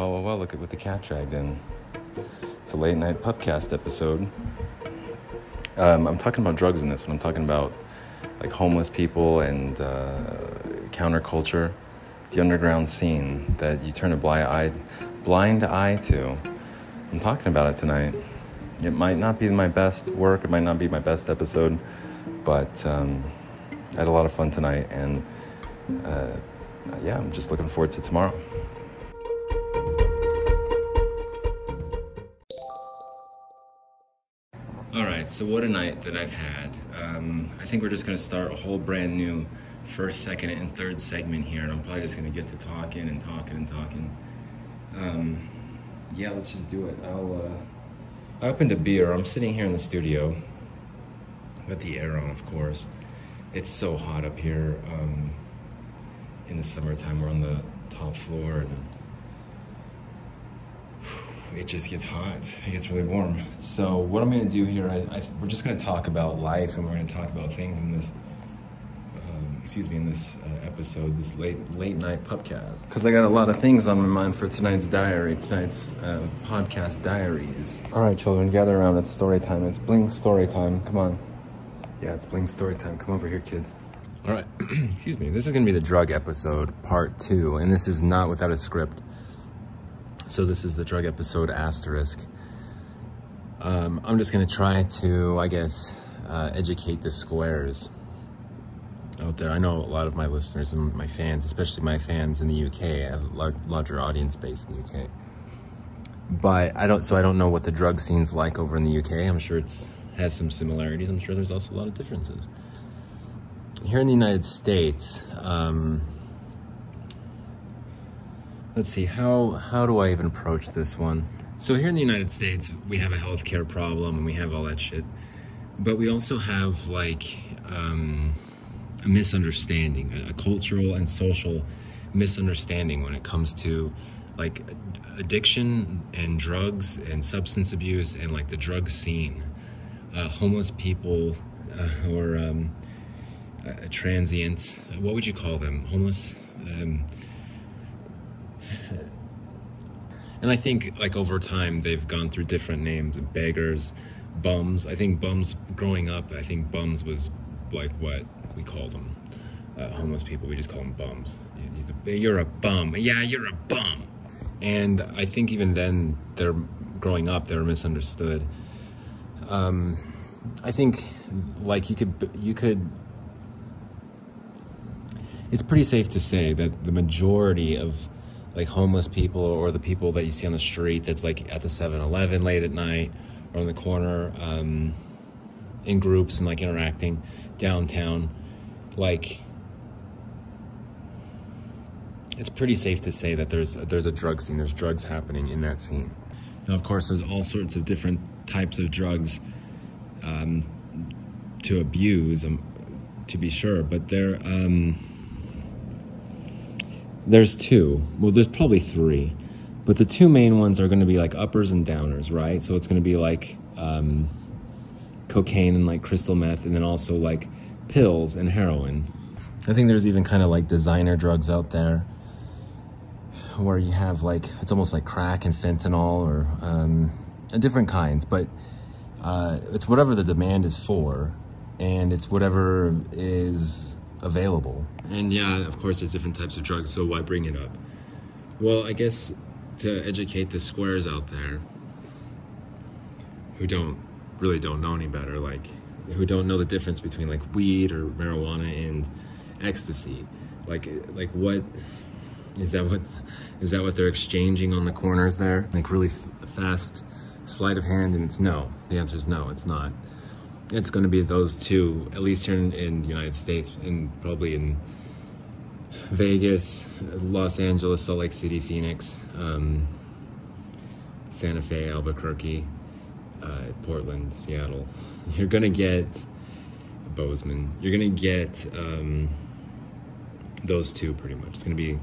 well, well, well, look at what the cat dragged in. It's a late night pubcast episode. Um, I'm talking about drugs in this one. I'm talking about like homeless people and uh, counterculture, the underground scene that you turn a blind eye, blind eye to. I'm talking about it tonight. It might not be my best work. It might not be my best episode, but um, I had a lot of fun tonight, and uh, yeah, I'm just looking forward to tomorrow. So what a night that I've had. Um, I think we're just going to start a whole brand new first, second, and third segment here, and I'm probably just going to get to talking and talking and talking. Um, yeah, let's just do it. I'll. Uh, I opened a beer. I'm sitting here in the studio. Got the air on, of course. It's so hot up here. Um, in the summertime, we're on the top floor, and it just gets hot. It gets really warm. So what I'm gonna do here, I, I, we're just gonna talk about life, and we're gonna talk about things in this, um, excuse me, in this uh, episode, this late late night pubcast. Because I got a lot of things on my mind for tonight's diary, tonight's uh, podcast diaries. All right, children, gather around. It's story time. It's Bling story time. Come on. Yeah, it's Bling story time. Come over here, kids. All right, excuse me. This is gonna be the drug episode, part two, and this is not without a script. So this is the drug episode asterisk. Um, I'm just gonna try to, I guess, uh, educate the squares out there. I know a lot of my listeners and my fans, especially my fans in the UK, have a larger audience base in the UK. But I don't, so I don't know what the drug scene's like over in the UK. I'm sure it has some similarities. I'm sure there's also a lot of differences. Here in the United States, um, let's see, how, how do I even approach this one? So here in the United States, we have a healthcare problem and we have all that shit. But we also have like um, a misunderstanding, a, cultural and social misunderstanding when it comes to like addiction and drugs and substance abuse and like the drug scene. Uh, homeless people uh, or um, uh, transients, what would you call them? Homeless? Um, and I think like over time they've gone through different names, beggars, bums. I think bums growing up, I think bums was like what we call them. Uh, homeless people, we just call them bums. A, you're a bum. Yeah, you're a bum. And I think even then, they're growing up, they were misunderstood. Um, I think like you could you could it's pretty safe to say that the majority of like homeless people or the people that you see on the street that's like at the 7-Eleven late at night or on the corner um, in groups and like interacting downtown like it's pretty safe to say that there's there's a drug scene. There's drugs happening in that scene. Now of course there's all sorts of different types of drugs um, to abuse um, to be sure but they're um, there's two. Well, there's probably three. But the two main ones are going to be like uppers and downers, right? So it's going to be like um, cocaine and like crystal meth, and then also like pills and heroin. I think there's even kind of like designer drugs out there where you have like, it's almost like crack and fentanyl or um, different kinds, but uh, it's whatever the demand is for, and it's whatever is available. And yeah, of course, there's different types of drugs, so why bring it up? Well, I guess to educate the squares out there who don't really don't know any better, like who don't know the difference between like weed or marijuana and ecstasy. Like, like what is that? What's is that? What they're exchanging on the corners there? Like really fast sleight of hand, and it's no. The answer is no. It's not it's going to be those two, at least here in, in the United States, and probably in Vegas, Los Angeles, Salt Lake City, Phoenix, um, Santa Fe, Albuquerque, uh, Portland, Seattle. You're going to get Bozeman. You're going to get um, those two pretty much. It's going to be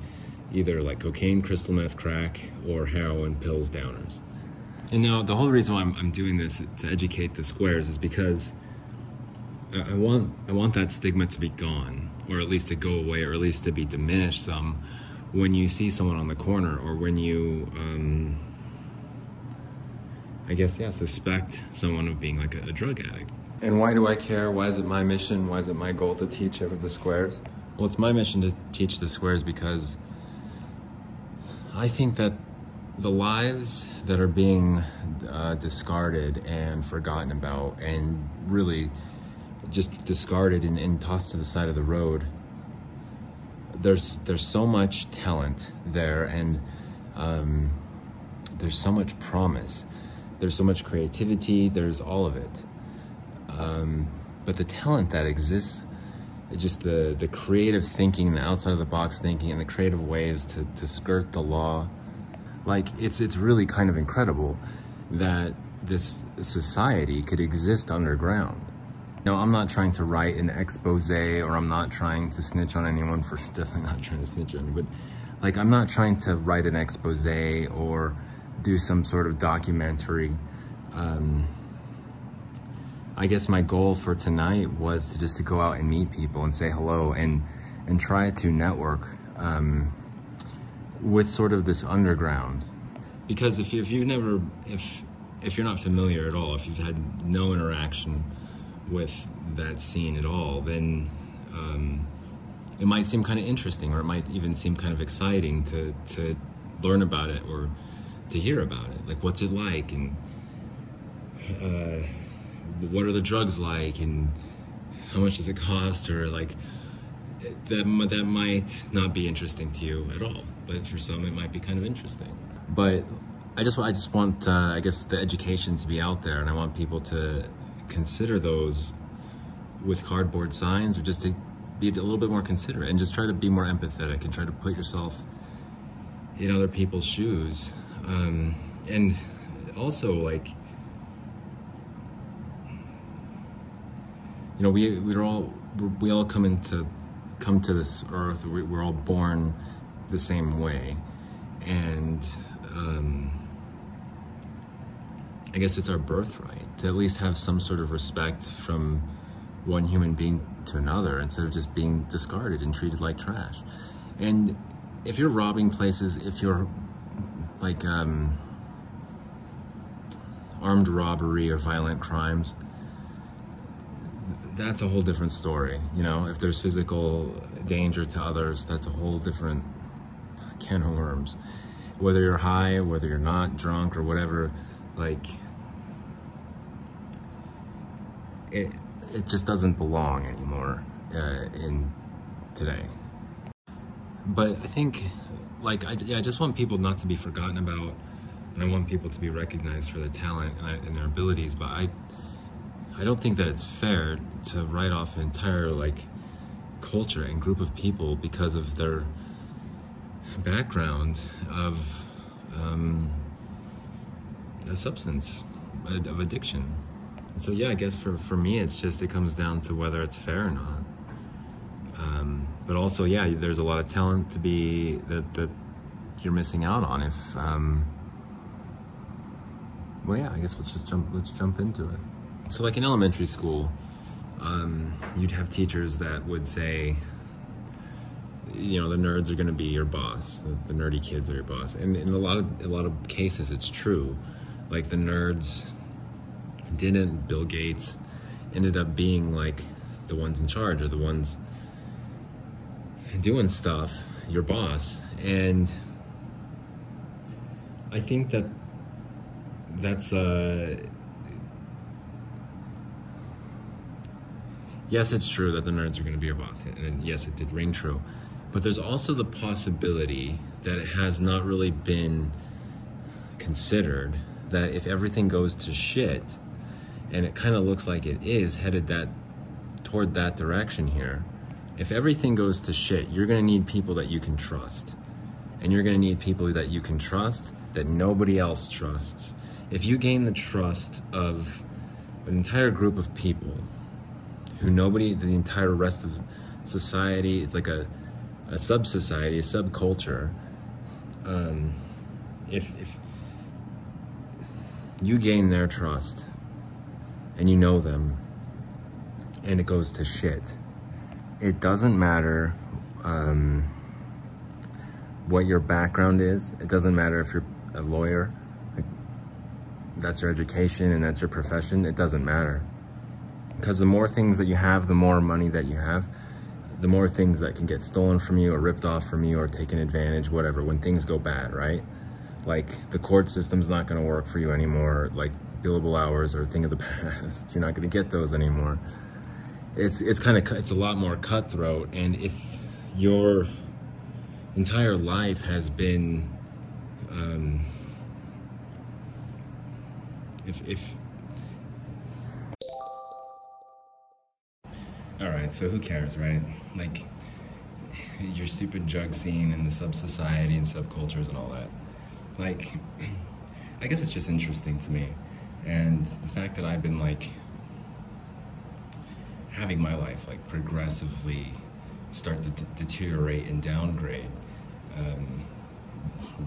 either like cocaine, crystal meth, crack, or heroin, pills, downers. And now the whole reason why I'm, I'm doing this to educate the squares is because I want I want that stigma to be gone, or at least to go away, or at least to be diminished some, when you see someone on the corner or when you, um, I guess, yeah, suspect someone of being like a, a drug addict. And why do I care? Why is it my mission? Why is it my goal to teach over the squares? Well, it's my mission to teach the squares because I think that the lives that are being uh, discarded and forgotten about and really just discarded and, and, tossed to the side of the road there's there's so much talent there and um, there's so much promise. There's so much creativity. There's all of it. Um, but the talent that exists just the the creative thinking the outside of the box thinking and the creative ways to, to skirt the law like it's it's really kind of incredible that this society could exist underground. No, I'm not trying to write an expose or I'm not trying to snitch on anyone for definitely not trying to snitch on but like I'm not trying to write an expose or do some sort of documentary. Um, I guess my goal for tonight was to just to go out and meet people and say hello and and try to network. Um, with sort of this underground. Because if, you, if you've never, if, if you're not familiar at all, if you've had no interaction with that scene at all, then um, it might seem kind of interesting or it might even seem kind of exciting to, to learn about it or to hear about it. Like, what's it like? And uh, what are the drugs like? And how much does it cost? Or like, that, that might not be interesting to you at all but for some it might be kind of interesting. But I just I just want uh, I guess the education to be out there, and I want people to consider those with cardboard signs, or just to be a little bit more considerate and just try to be more empathetic and try to put yourself in other people's shoes, um, and also like. You know, we we're all we all come into come to this earth. We're all born the same way. And um, I guess it's our birthright to at least have some sort of respect from one human being to another instead of just being discarded and treated like trash. And if you're robbing places, if you're like um, armed robbery or violent crimes, that's a whole different story. You know, if there's physical danger to others, that's a whole different can of worms. Whether you're high, whether you're not drunk or whatever, like it it just doesn't belong anymore uh, in today. But I think, like, I, yeah, I just want people not to be forgotten about, and I want people to be recognized for their talent and, and their abilities. But I, I don't think that it's fair to write off an entire like culture and group of people because of their background of um, a substance, of addiction. So yeah, I guess for, for me, it's just, it comes down to whether it's fair or not. Um, but also, yeah, there's a lot of talent to be, that, that you're missing out on if, um, well, yeah, I guess let's just jump, let's jump into it. So like in elementary school, um, you'd have teachers that would say, you know the nerds are going to be your boss. The, nerdy kids are your boss. And in a lot of a lot of cases it's true. Like the nerds didn't bill gates ended up being like the ones in charge or the ones doing stuff your boss. And i think that that's uh yes it's true that the nerds are going to be your boss and yes it did ring true but there's also the possibility that it has not really been considered that if everything goes to shit, and it kind of looks like it is headed that toward that direction here, if everything goes to shit, you're gonna need people that you can trust. And you're gonna need people that you can trust that nobody else trusts. If you gain the trust of an entire group of people who nobody, the entire rest of society, it's like a a sub society, a subculture, um, if, if you gain their trust and you know them and it goes to shit, it doesn't matter um, what your background is. It doesn't matter if you're a lawyer, like that's your education and that's your profession. It doesn't matter. Because the more things that you have, the more money that you have, the more things that can get stolen from you or ripped off from you or taken advantage, whatever, when things go bad, right? Like the court system's not gonna work for you anymore. Like billable hours are a thing of the past. You're not gonna get those anymore. It's, it's kind of, it's a lot more cutthroat. And if your entire life has been, um, if, if, all right, so who cares, right? Like, your stupid drug scene and the sub society and subcultures and all that. Like, I guess it's just interesting to me. And the fact that I've been like having my life like progressively start to deteriorate and downgrade um,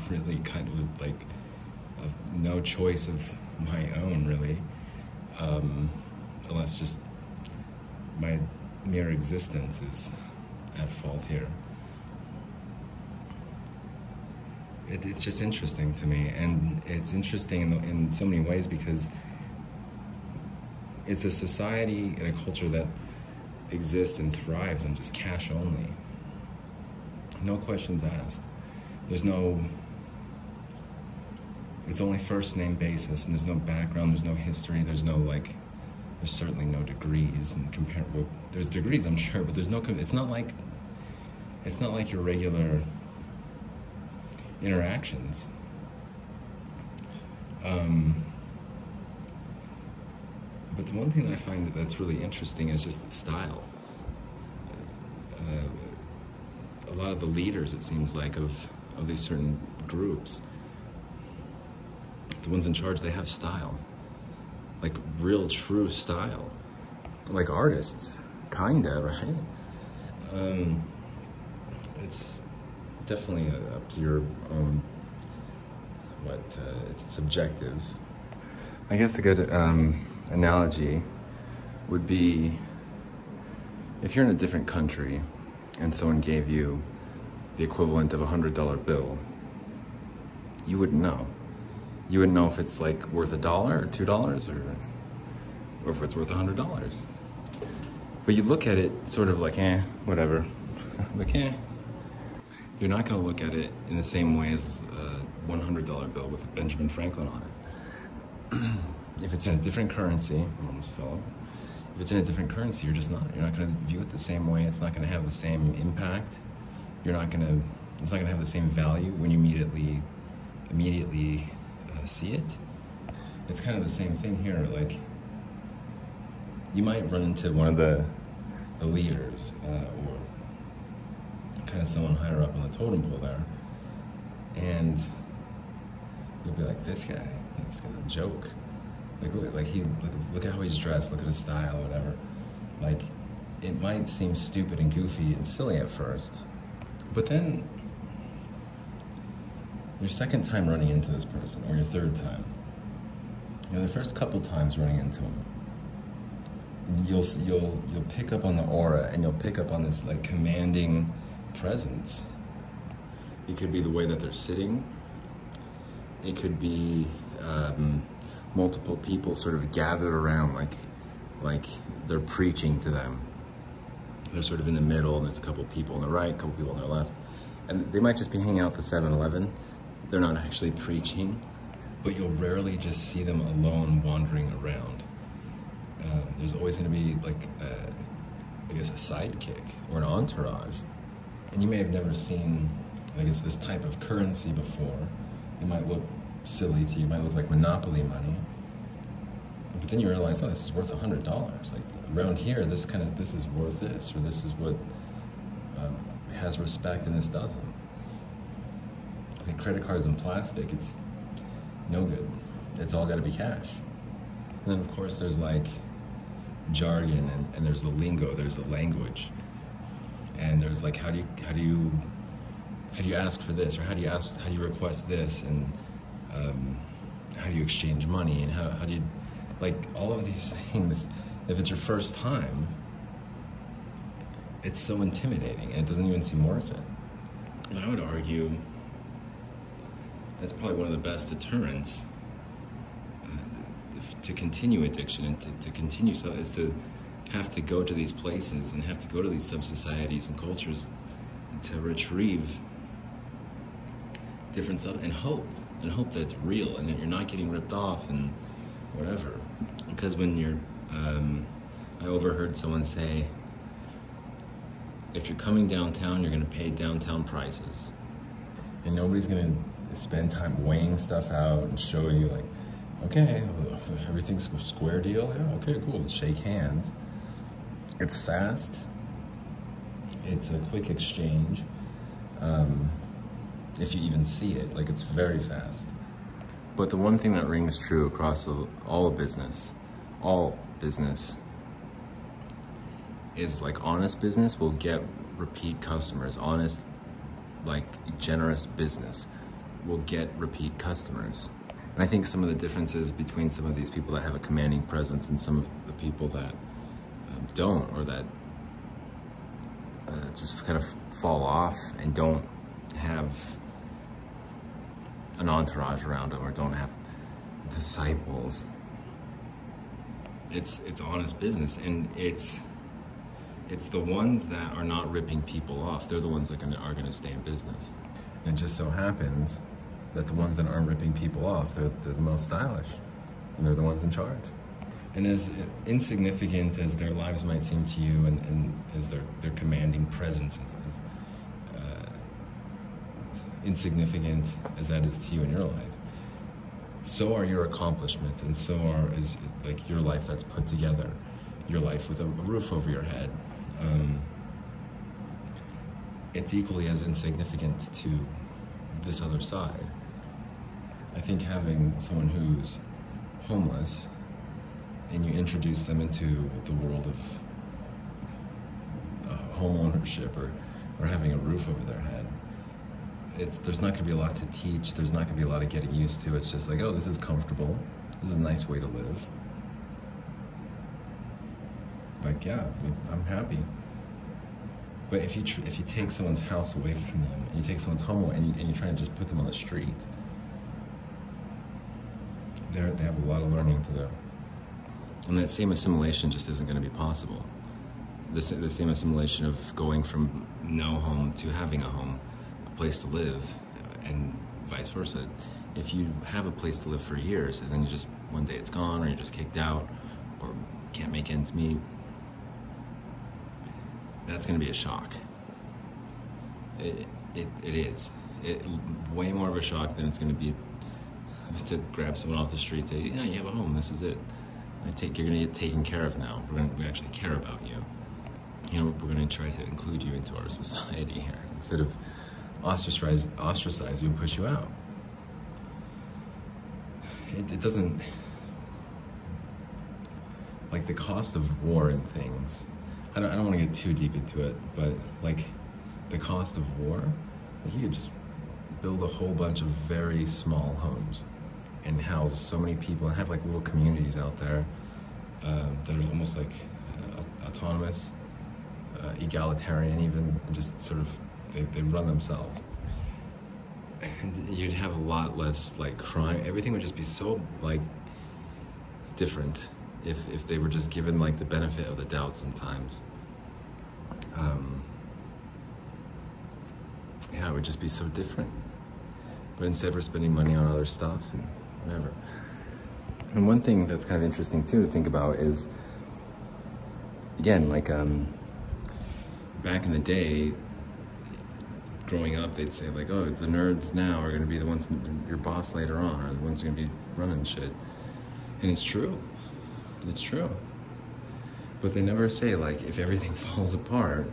really kind of like no choice of my own really um, unless just my mere existence is at fault here it, it's just interesting to me and it's interesting in, in so many ways because it's a society and a culture that exists and thrives on just cash only. No questions asked. There's no, it's only first name basis and there's no background, there's no history, there's no like, there's certainly no degrees and compare, well, there's degrees I'm sure, but there's no, it's not like, it's not like your regular interactions. Um, but the one thing I find that's really interesting is just style. Uh, a lot of the leaders, it seems like, of, of these certain groups, the ones in charge, they have style. Like real, true style. Like artists, kinda, right? Um, it's definitely up to your own, what, uh, it's subjective. I guess a good um, analogy would be if you're in a different country and someone gave you the equivalent of a hundred dollar bill, you wouldn't know. You wouldn't know if it's like worth a dollar or two dollars or or if it's worth a hundred dollars. But you look at it sort of like, eh, whatever. like, eh. You're not gonna look at it in the same way as a $100 bill with Benjamin Franklin on it. if it's in a different currency, almost fell. If it's in a different currency, you're just not. You're not to view it the same way. It's not to have the same impact. You're not to. It's not to have the same value when you immediately, immediately see it. It's kind of the same thing here. Like, you might run into one of the, the leaders uh, or kind of someone higher up on the totem pole there, and you'll be like, "This guy, this guy's a joke." Like, look, like he, look, look at how he's dressed, look at his style, whatever. Like, it might seem stupid and goofy and silly at first, but then your second time running into this person, or your third time, you know, the first couple times running into them, you'll you'll you'll pick up on the aura, and you'll pick up on this like commanding presence. It could be the way that they're sitting. It could be um, multiple people sort of gathered around like like they're preaching to them. They're sort of in the middle and there's a couple people on the right, a couple people on their left. And they might just be hanging out at the 7-Eleven. They're not actually preaching, but you'll rarely just see them alone wandering around. Uh, there's always going to be like, a, I guess, a sidekick or an entourage. And you may have never seen, I guess, this type of currency before. It might look silly to you, it might look like monopoly money. But then you realize, oh, this is worth a hundred dollars. Like around here, this kind of this is worth this, or this is what um, has respect and this doesn't. Credit cards and plastic, it's no good. It's all got to be cash. And then of course there's like jargon and, and there's the lingo, there's the language, and there's like how do you how do you how do you ask for this or how do you ask how do you request this and um, how do you exchange money and how, how do you, like all of these things, if it's your first time, it's so intimidating and it doesn't even seem worth it. And I would argue that's probably one of the best deterrents uh, to continue addiction and to, to continue so is to have to go to these places and have to go to these sub societies and cultures to retrieve different stuff and hope and hope that it's real and that you're not getting ripped off and whatever. Because when you're um, i overheard someone say if you're coming downtown you're going to pay downtown prices. And nobody's going to spend time weighing stuff out and show you like okay everything's square deal. Yeah okay cool. Shake hands. It's fast. It's a quick exchange. Um, if you even see it like it's very fast. But the one thing that rings true across all business all business is like honest business will get repeat customers. Honest like generous business will get repeat customers and i think some of the differences between some of these people that have a commanding presence and some of the people that um, don't or that uh, just kind of fall off and don't have an entourage around them or don't have disciples. It's it's honest business and it's it's the ones that are not ripping people off. They're the ones that are going to stay in business. And it just so happens that the ones that aren't ripping people off, they're, they're the most stylish. And they're the ones in charge. And as insignificant as their lives might seem to you and, and as their, their commanding presence is, is uh, insignificant as that is to you in your life, so are your accomplishments and so are is like your life that's put together, your life with a, a roof over your head. Um, it's equally as insignificant to this other side. I think having someone who's homeless and you introduce them into the world of uh, home ownership or, or having a roof over their head, it's, there's not going to be a lot to teach. There's not going to be a lot of getting used to. It's just like, oh, this is comfortable. This is a nice way to live. Like, yeah, I'm happy. But if you if you take someone's house away from them, and you take someone's home and you, and you try to just put them on the street, they they have a lot of learning to do. And that same assimilation just isn't going to be possible. The, the same assimilation of going from no home to having a home, a place to live, and vice versa. If you have a place to live for years and then you just, one day it's gone or you're just kicked out or can't make ends meet, that's going to be a shock. It, it, it is. It, way more of a shock than it's going to be to grab someone off the street and say, you yeah, you have a home, this is it. I take you're gonna get taken care of now. We're gonna we actually care about you. You know, we're gonna try to include you into our society here instead of ostracize ostracize you and push you out. It, it doesn't like the cost of war and things. I don't, I don't want to get too deep into it, but like the cost of war, like you could just build a whole bunch of very small homes and house so many people and have like little communities out there uh, that are almost like uh, autonomous, uh, egalitarian even, and just sort of, they, they run themselves. And you'd have a lot less like crime. Everything would just be so like different if, if they were just given like the benefit of the doubt sometimes. Um, yeah, it would just be so different. But instead we're spending money on other stuff and whatever. And one thing that's kind of interesting too to think about is, again, like um, back in the day, growing up, they'd say like, oh, the nerds now are going to be the ones, your boss later on, are the ones going to be running shit. And it's true. It's true. But they never say like, if everything falls apart,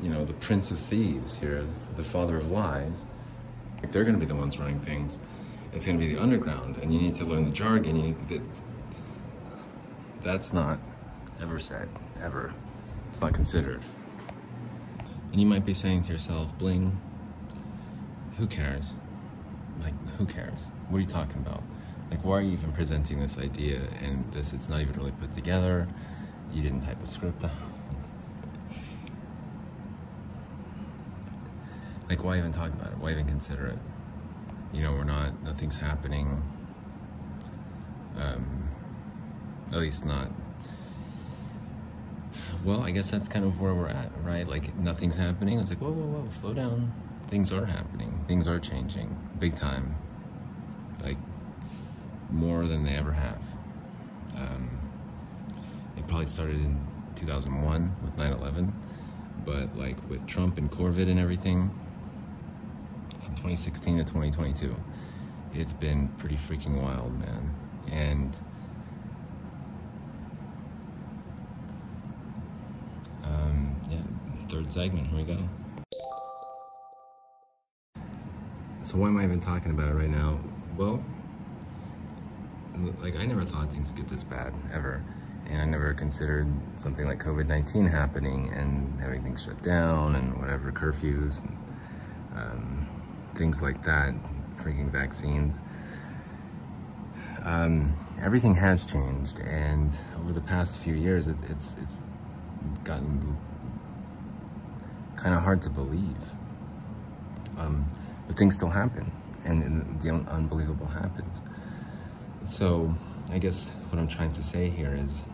you know, the prince of thieves here, the father of lies, like they're going to be the ones running things it's going to be the underground and you need to learn the jargon. You need to, that's not ever said, ever. It's not considered. And you might be saying to yourself, bling, who cares? Like, who cares? What are you talking about? Like, why are you even presenting this idea and this, it's not even really put together. You didn't type a script out. like why even talk about it? Why even consider it? You know, we're not, nothing's happening. Um, at least not. Well, I guess that's kind of where we're at, right? Like nothing's happening. It's like, whoa, whoa, whoa, slow down. Things are happening. Things are changing, big time. Like more than they ever have. Um, it probably started in 2001 with 9/11, but like with Trump and COVID and everything, 2016 to 2022, it's been pretty freaking wild, man. And um, yeah, third segment. Here we go. So why am I even talking about it right now? Well, like I never thought things would get this bad ever, and I never considered something like COVID-19 happening and having things shut down and whatever curfews and um, things like that, freaking vaccines. Um, everything has changed, and over the past few years, it, it's it's gotten kind of hard to believe. Um, but things still happen, and, and the un unbelievable happens. So, I guess what I'm trying to say here is,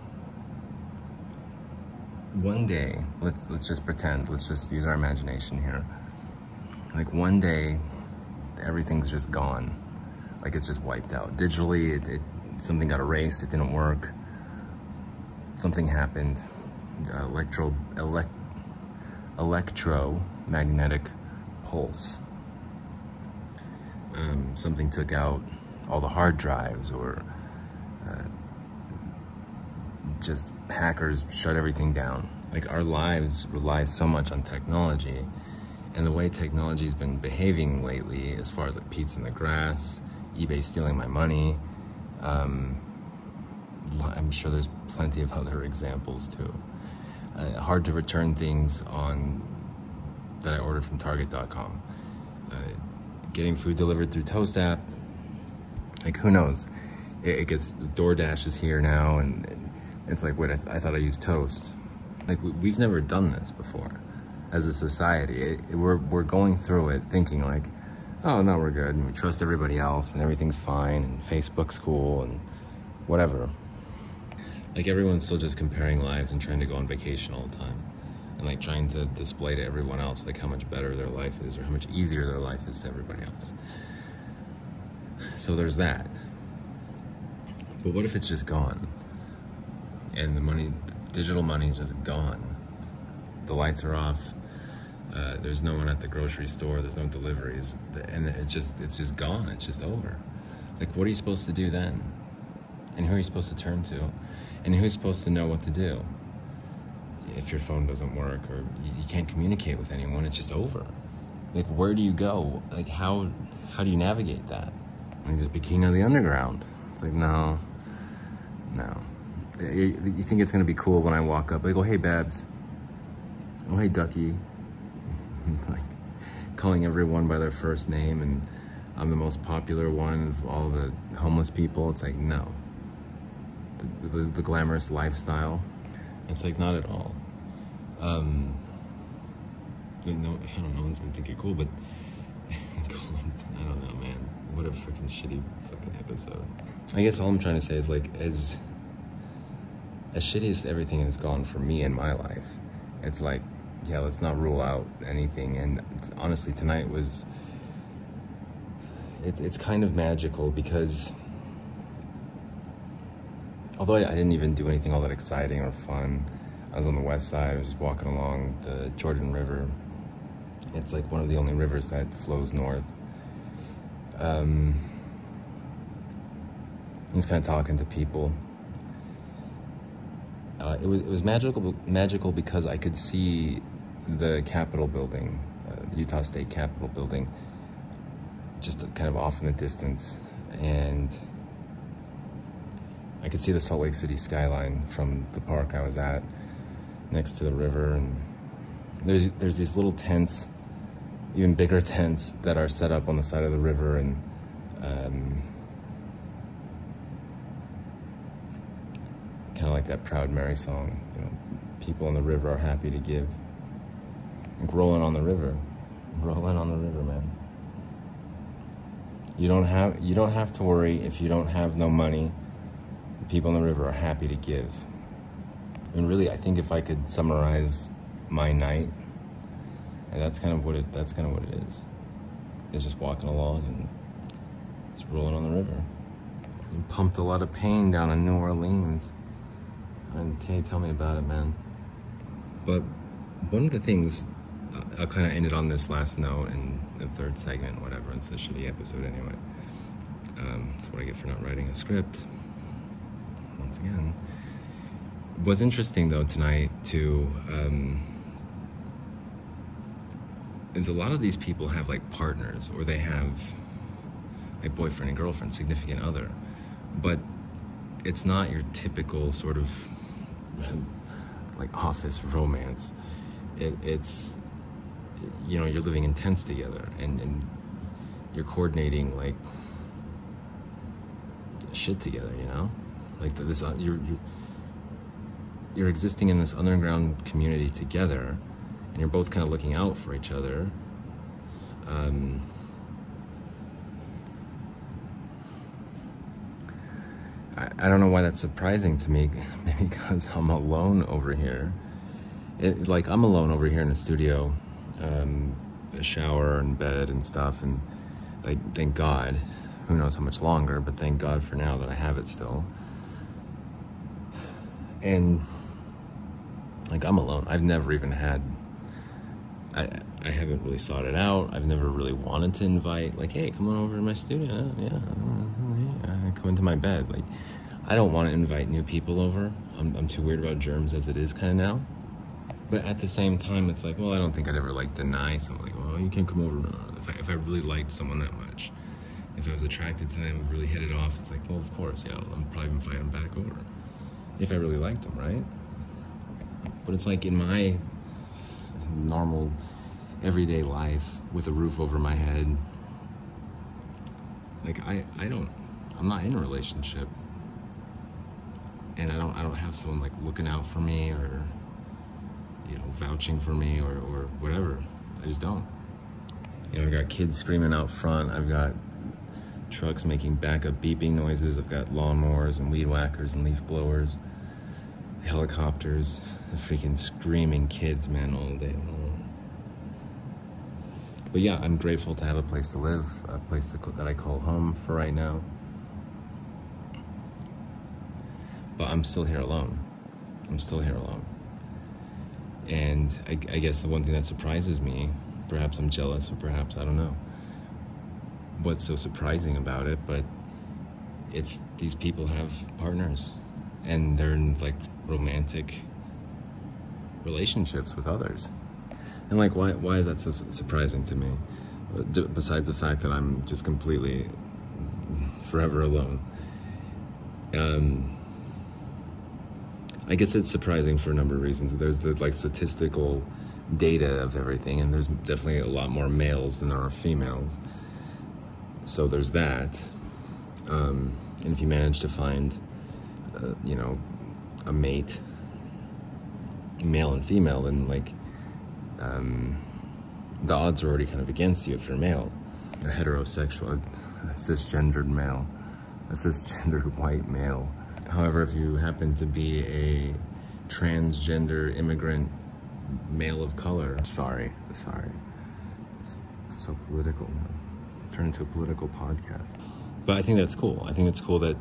one day, let's let's just pretend, let's just use our imagination here. Like one day, everything's just gone like it's just wiped out. Digitally, it, it something got erased, it didn't work. Something happened. Electro, elect, electromagnetic pulse. Um, something took out all the hard drives or uh, just hackers shut everything down. Like our lives rely so much on technology and the way technology's been behaving lately as far as like Pete's in the grass, eBay stealing my money. Um, I'm sure there's plenty of other examples too. Uh, hard to return things on that I ordered from Target.com. Uh, getting food delivered through Toast app. Like who knows? It, it gets DoorDash is here now, and it's like, wait, I, th I thought I used Toast. Like we, have never done this before as a society. It, it, we're we're going through it thinking like oh, no, we're good, and we trust everybody else, and everything's fine, and Facebook's cool, and whatever. Like, everyone's still just comparing lives and trying to go on vacation all the time. And, like, trying to display to everyone else, like, how much better their life is, or how much easier their life is to everybody else. So there's that. But what if it's just gone? And the money, digital money is just gone. The lights are off, uh, there's no one at the grocery store. There's no deliveries, and it's just it's just gone. It's just over. Like, what are you supposed to do then? And who are you supposed to turn to? And who's supposed to know what to do? If your phone doesn't work or you can't communicate with anyone, it's just over. Like, where do you go? Like, how how do you navigate that? Like, just be king of the underground. It's like, no, no. You, think it's gonna be cool when I walk up? I go, hey, Babs. Oh, hey, Ducky. like calling everyone by their first name and I'm the most popular one of all the homeless people. It's like, no. The, the, the glamorous lifestyle. It's like, not at all. Um, no, I don't know, no one's gonna think you're cool, but I don't know, man. What a freaking shitty fucking episode. I guess all I'm trying to say is like, as, as shitty as everything has gone for me in my life, it's like, yeah, let's not rule out anything. And honestly, tonight was, it, it's kind of magical because although I, I didn't even do anything all that exciting or fun, I was on the west side, I was just walking along the Jordan River. It's like one of the only rivers that flows north. Um, was kind of talking to people. Uh, it was it was magical magical because I could see the Capitol building, uh, Utah State Capitol building, just kind of off in the distance. And I could see the Salt Lake City skyline from the park I was at next to the river. And there's, there's these little tents, even bigger tents that are set up on the side of the river. And um, kind of like that Proud Mary song, you know, people on the river are happy to give rolling on the river. rolling on the river, man. You don't have you don't have to worry if you don't have no money. People in the river are happy to give. And really, I think if I could summarize my night, that's kind of what it that's kind of what it is. It's just walking along and just rolling on the river. You pumped a lot of pain down in New Orleans. And Tay, tell me about it, man. But one of the things I'll kind of end it on this last note and the third segment, whatever. It's a shitty episode anyway. Um, that's what I get for not writing a script. Once again, was interesting though tonight to. Um, is a lot of these people have like partners or they have like boyfriend and girlfriend, significant other, but it's not your typical sort of like office romance. It, it's you know you're living in tents together and, and you're coordinating like shit together you know? Like this uh, you're, you're you're existing in this underground community together and you're both kind of looking out for each other um, I, I don't know why that's surprising to me maybe because I'm alone over here. It, like I'm alone over here in the studio um, a shower and bed and stuff. And like, thank God, who knows how much longer, but thank God for now that I have it still. And like, I'm alone. I've never even had, I, I haven't really sought it out. I've never really wanted to invite, like, hey, come on over to my studio. Yeah, come into my bed. Like, I don't want to invite new people over. I'm, I'm too weird about germs as it is kind of now. But at the same time, it's like, well, I don't think I'd ever like deny someone like, well, you can't come over. No, If I, if I really liked someone that much, if I was attracted to them, really hit it off, it's like, well, of course, yeah, I'm probably invite them back over. If I really liked them, right? But it's like in my normal, everyday life with a roof over my head, like I, I don't, I'm not in a relationship, and I don't, I don't have someone like looking out for me or you know, vouching for me or, or whatever. I just don't. You know, I've got kids screaming out front. I've got trucks making backup beeping noises. I've got lawnmowers and weed whackers and leaf blowers, helicopters, freaking screaming kids, man, all day long. But yeah, I'm grateful to have a place to live, a place to, that I call home for right now. But I'm still here alone. I'm still here alone. And I, I, guess the one thing that surprises me, perhaps I'm jealous or perhaps I don't know what's so surprising about it, but it's these people have partners and they're in like romantic relationships with others. And like, why, why is that so surprising to me? Besides the fact that I'm just completely forever alone. Um, I guess it's surprising for a number of reasons. There's the like statistical data of everything, and there's definitely a lot more males than there are females. So there's that. Um, and if you manage to find, uh, you know, a mate, male and female, then like um, the odds are already kind of against you if you're male, a heterosexual, a cisgendered male, a cisgendered white male However, if you happen to be a transgender immigrant male of color, sorry, sorry. It's so political now. It's turned into a political podcast. But I think that's cool. I think it's cool that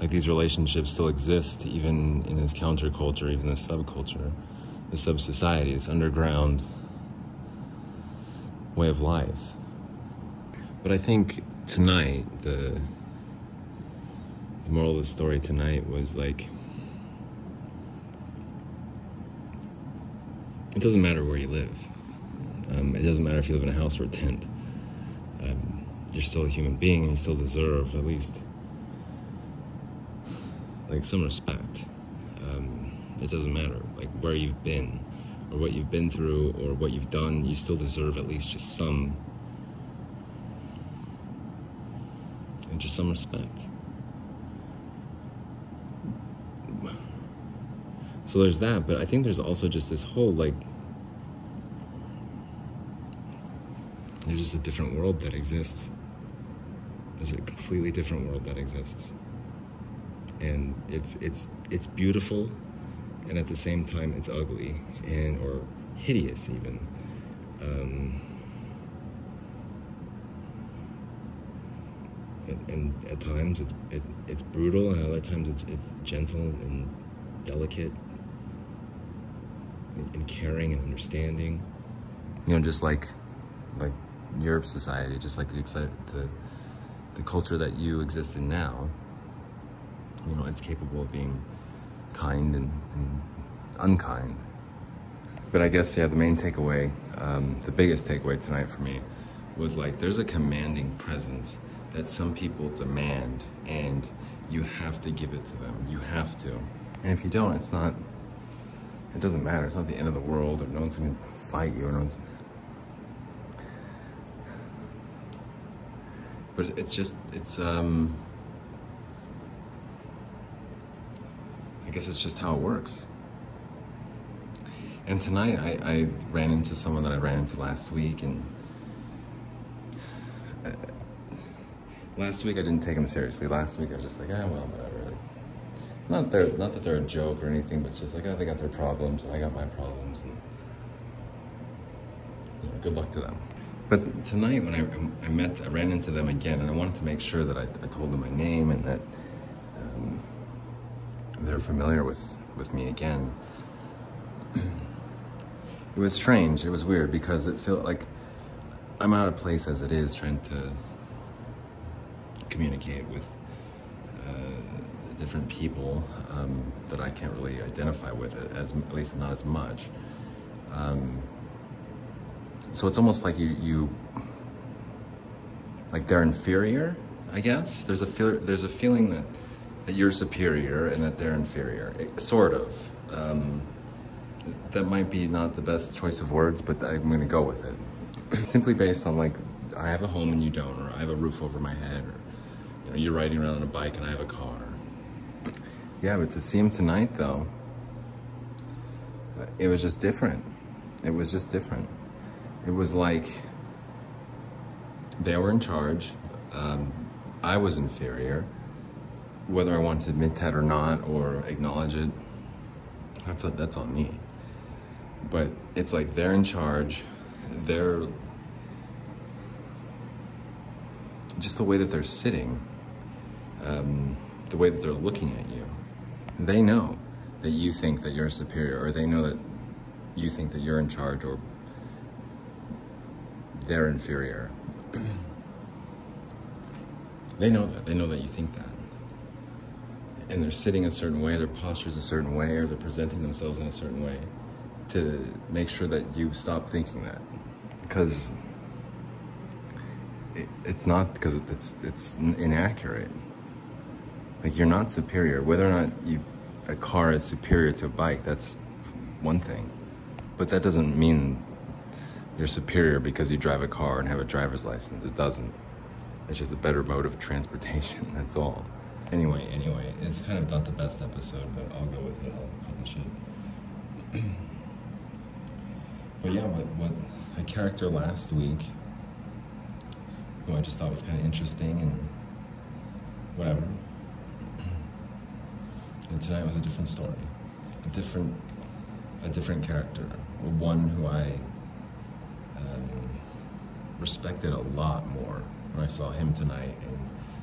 like these relationships still exist even in this counterculture, even this subculture, the sub-society, this underground way of life. But I think tonight the the moral of the story tonight was like it doesn't matter where you live. Um, it doesn't matter if you live in a house or a tent. Um, you're still a human being and you still deserve at least like some respect. Um, it doesn't matter like where you've been or what you've been through or what you've done. You still deserve at least just some and just some respect. So there's that, but I think there's also just this whole like There's just a different world that exists. There's a completely different world that exists. And it's it's it's beautiful and at the same time it's ugly and or hideous even. Um, and, and, at times it's it, it's brutal, and other times it's it's gentle and delicate, and, caring and understanding. You know, just like like Europe society, just like the the the culture that you exist in now. You know, it's capable of being kind and, and unkind. But I guess, yeah, the main takeaway, um, the biggest takeaway tonight for me was like there's a commanding presence that some people demand and you have to give it to them. You have to. And if you don't, it's not, it doesn't matter. It's not the end of the world or no one's gonna fight you or no one's. But it's just, it's, um, I guess it's just how it works. And tonight I, I ran into someone that I ran into last week and uh, last week I didn't take him seriously. Last week I was just like, ah, well, whatever. Not they're not that they're a joke or anything, but it's just like, oh, they got their problems and I got my problems, and you know, good luck to them. But tonight when I, I met, I ran into them again, and I wanted to make sure that I, I told them my name and that um, they're familiar with with me again. it was strange. It was weird because it felt like I'm out of place as it is trying to communicate with different people um, that I can't really identify with, as at least not as much. Um, so it's almost like you, you, like they're inferior. I guess there's a feel, there's a feeling that that you're superior and that they're inferior, it, sort of. Um, that might be not the best choice of words, but I'm gonna go with it. Simply based on like, I have a home and you don't, or I have a roof over my head, or you know, you're riding around on a bike and I have a car. Yeah, but to see him tonight though, it was just different. It was just different. It was like they were in charge. Um, I was inferior. Whether I wanted to admit that or not, or acknowledge it, that's a, that's on me but it's like they're in charge. They're just the way that they're sitting, um, the way that they're looking at you. They know that you think that you're superior, or they know that you think that you're in charge, or they're inferior. they know that. They know that you think that. And they're sitting a certain way, their posture's a certain way, or they're presenting themselves in a certain way to make sure that you stop thinking that because it, it's not because it's it's inaccurate like you're not superior. Whether or not you a car is superior to a bike that's one thing. But that doesn't mean you're superior because you drive a car and have a driver's license. It doesn't. It's just a better mode of transportation that's all. Anyway anyway it's kind of not the best episode but i'll go with it. I'll publish it. But yeah, what, what a character last week who I just thought was kind of interesting and whatever. And tonight was a different story, a different, a different character, one who I um, respected a lot more when I saw him tonight and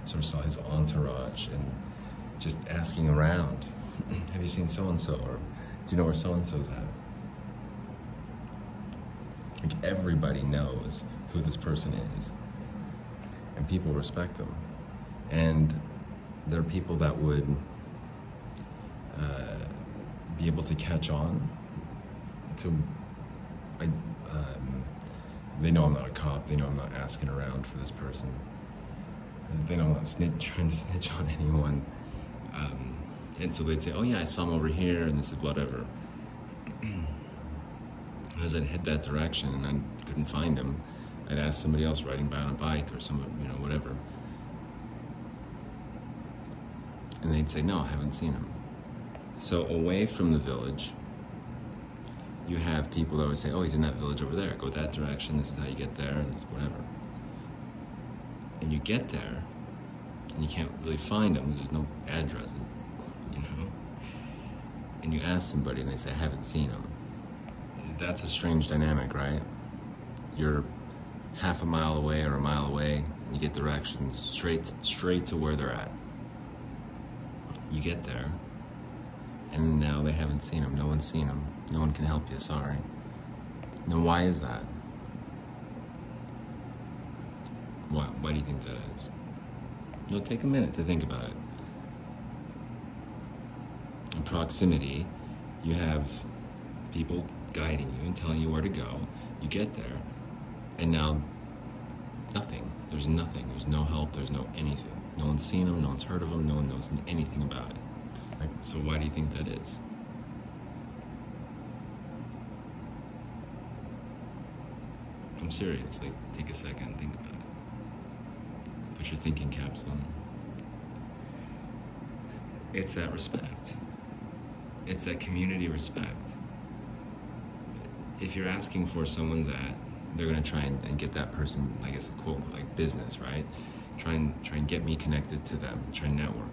sort of saw his entourage and just asking around, have you seen so and so or do you know where so and so's at? Like everybody knows who this person is, and people respect them. And there are people that would uh, be able to catch on to. I, um, they know I'm not a cop. They know I'm not asking around for this person. They know I'm not snitch, trying to snitch on anyone. Um, and so they'd say, "Oh yeah, I saw him over here, and this is whatever." as I'd head that direction and I couldn't find him, I'd ask somebody else riding by on a bike or someone, you know, whatever. And they'd say, no, I haven't seen him. So away from the village, you have people that would say, oh, he's in that village over there. Go that direction. This is how you get there, and whatever. And you get there, and you can't really find him. There's no address, you know. And you ask somebody, and they say, I haven't seen him. That's a strange dynamic, right? You're half a mile away or a mile away, and you get directions straight straight to where they're at. You get there, now they haven't seen him. No one's seen him. No one can help you, sorry. Now, why is that? Why, why do you think that is? It'll take a minute to think about it. In proximity, you have people guiding you and telling you where to go. You get there, and now nothing. There's nothing. There's no help. There's no anything. No one's seen him. No one's heard of him. No one knows anything about it. Like, so why do you think that is? I'm serious. Like, take a second think about it. Put your thinking caps on. It's that respect. It's that community respect. If you're asking for someone that, they're gonna try and, and get that person, I guess, a quote like business, right? Try and try and get me connected to them. Try and network,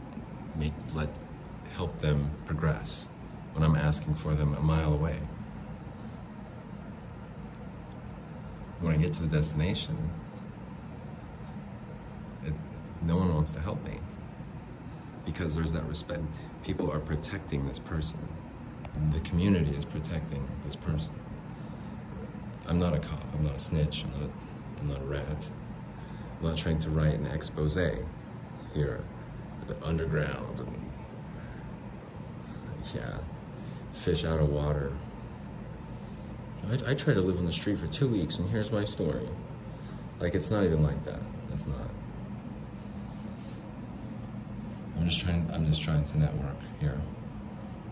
make let help them progress when I'm asking for them a mile away. When I get to the destination, it, no one wants to help me because there's that respect. People are protecting this person. The community is protecting this person. I'm not a cop. I'm not a snitch. I'm not. I'm not a rat. I'm not trying to write an expose here, the underground yeah, fish out of water. I, I tried to live on the street for two weeks, and here's my story. Like it's not even like that. It's not. I'm just trying. I'm just trying to network here.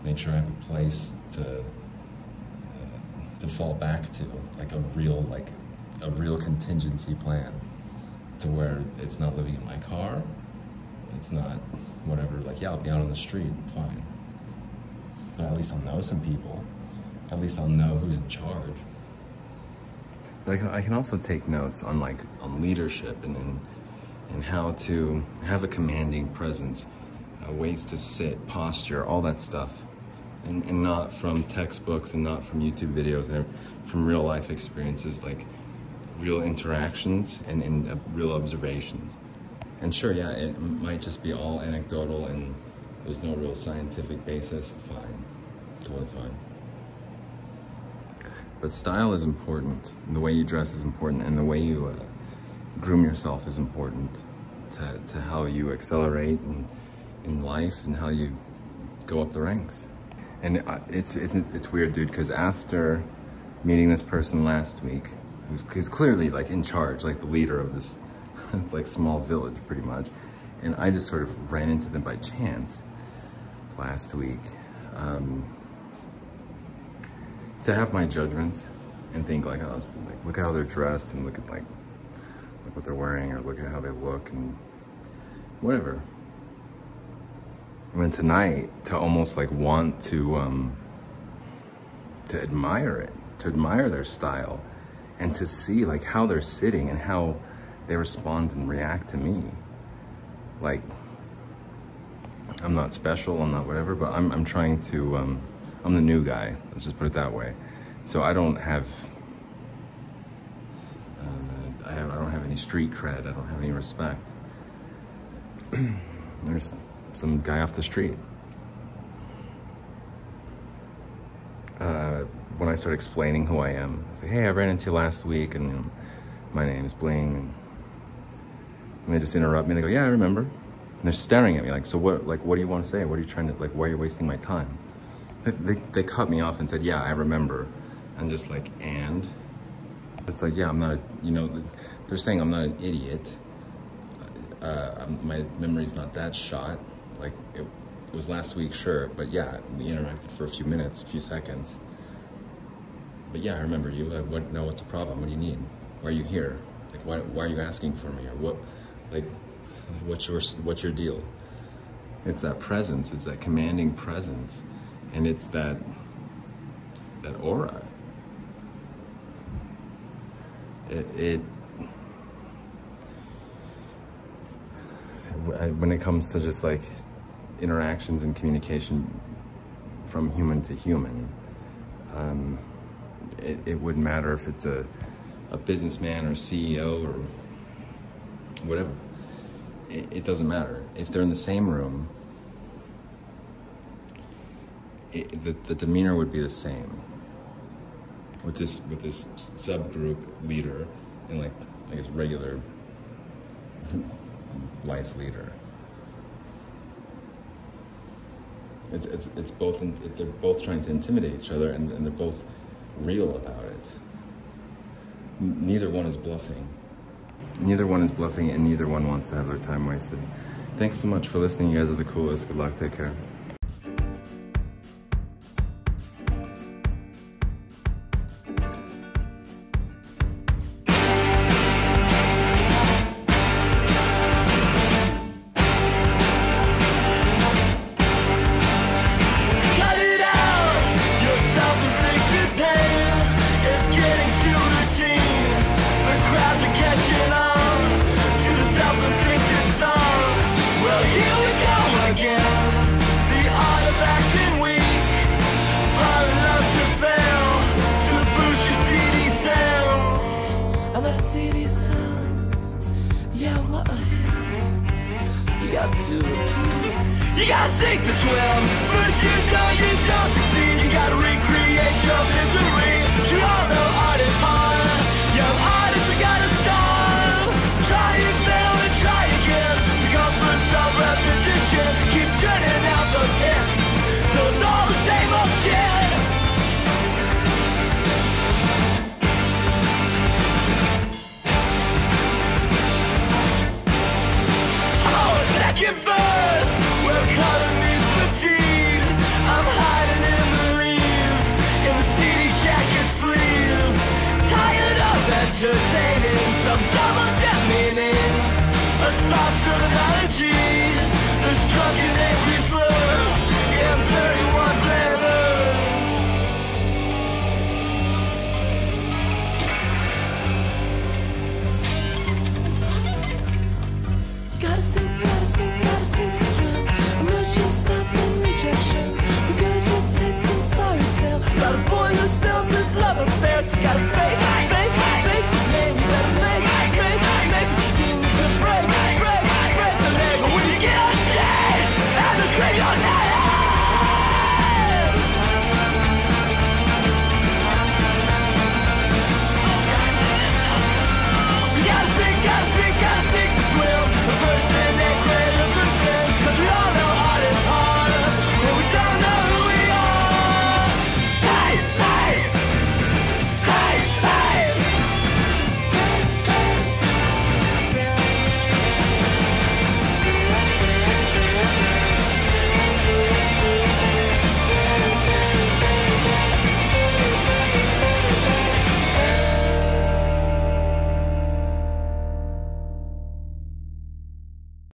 Make sure I have a place to uh, to fall back to, like a real, like a real contingency plan to where it's not living in my car, it's not whatever, like, yeah, I'll be out on the street, fine. At least I'll know some people. At least I'll know who's in charge. But I can, I can also take notes on like, on leadership and, and, and how to have a commanding presence, uh, ways to sit, posture, all that stuff and, and not from textbooks and not from YouTube videos and from real life experiences, like real interactions and, and uh, real observations. And sure, yeah, it might just be all anecdotal and there's no real scientific basis. Fine, totally fine. But style is important, And the way you dress is important, and the way you uh, groom yourself is important to, to how you accelerate in, in life and how you go up the ranks. And it's, it's, it's weird, dude, because after meeting this person last week, who's, who's clearly like in charge, like the leader of this like small village pretty much, and I just sort of ran into them by chance last week. Um, to have my judgments and think like, oh, like, look how they're dressed and look at like, look what they're wearing or look at how they look and whatever. And then tonight, to almost like want to, um, to admire it, to admire their style and to see like how they're sitting and how they respond and react to me. Like, I'm not special, I'm not whatever, but I'm, I'm trying to, um, I'm the new guy, let's just put it that way. So I don't have, uh, I, have I don't have any street cred, I don't have any respect. There's some guy off the street. Uh, when I start explaining who I am, I say, hey, I ran into you last week and you know, my name is Bling. And, and they just interrupt me and they go, yeah, I remember. They're staring at me like, so what, like, what do you want to say? What are you trying to, like, why are you wasting my time? They, they, they cut me off and said, yeah, I remember. And just like, and? It's like, yeah, I'm not, a, you know, they're saying I'm not an idiot. Uh, my memory's not that shot. Like, it, it was last week, sure, but yeah, we interacted for a few minutes, a few seconds. But yeah, I remember you. I want know what's the problem. What do you need? Why are you here? Like, why, why are you asking for me? Or what, like, what's your, what's your deal? It's that presence. It's that commanding presence. And it's that, that aura. it, it when it comes to just like interactions and communication from human to human, um, it, it wouldn't matter if it's a, a businessman or CEO or whatever. It, doesn't matter. If they're in the same room, it, the, the demeanor would be the same with this with this subgroup leader and like I guess regular life leader. It's, it's, it's both, in, they're both trying to intimidate each other and, and they're both real about it. Neither one is bluffing. Neither one is bluffing and neither one wants to have their time wasted. Thanks so much for listening. You guys are the coolest. Good luck. Take care. Dead meaning.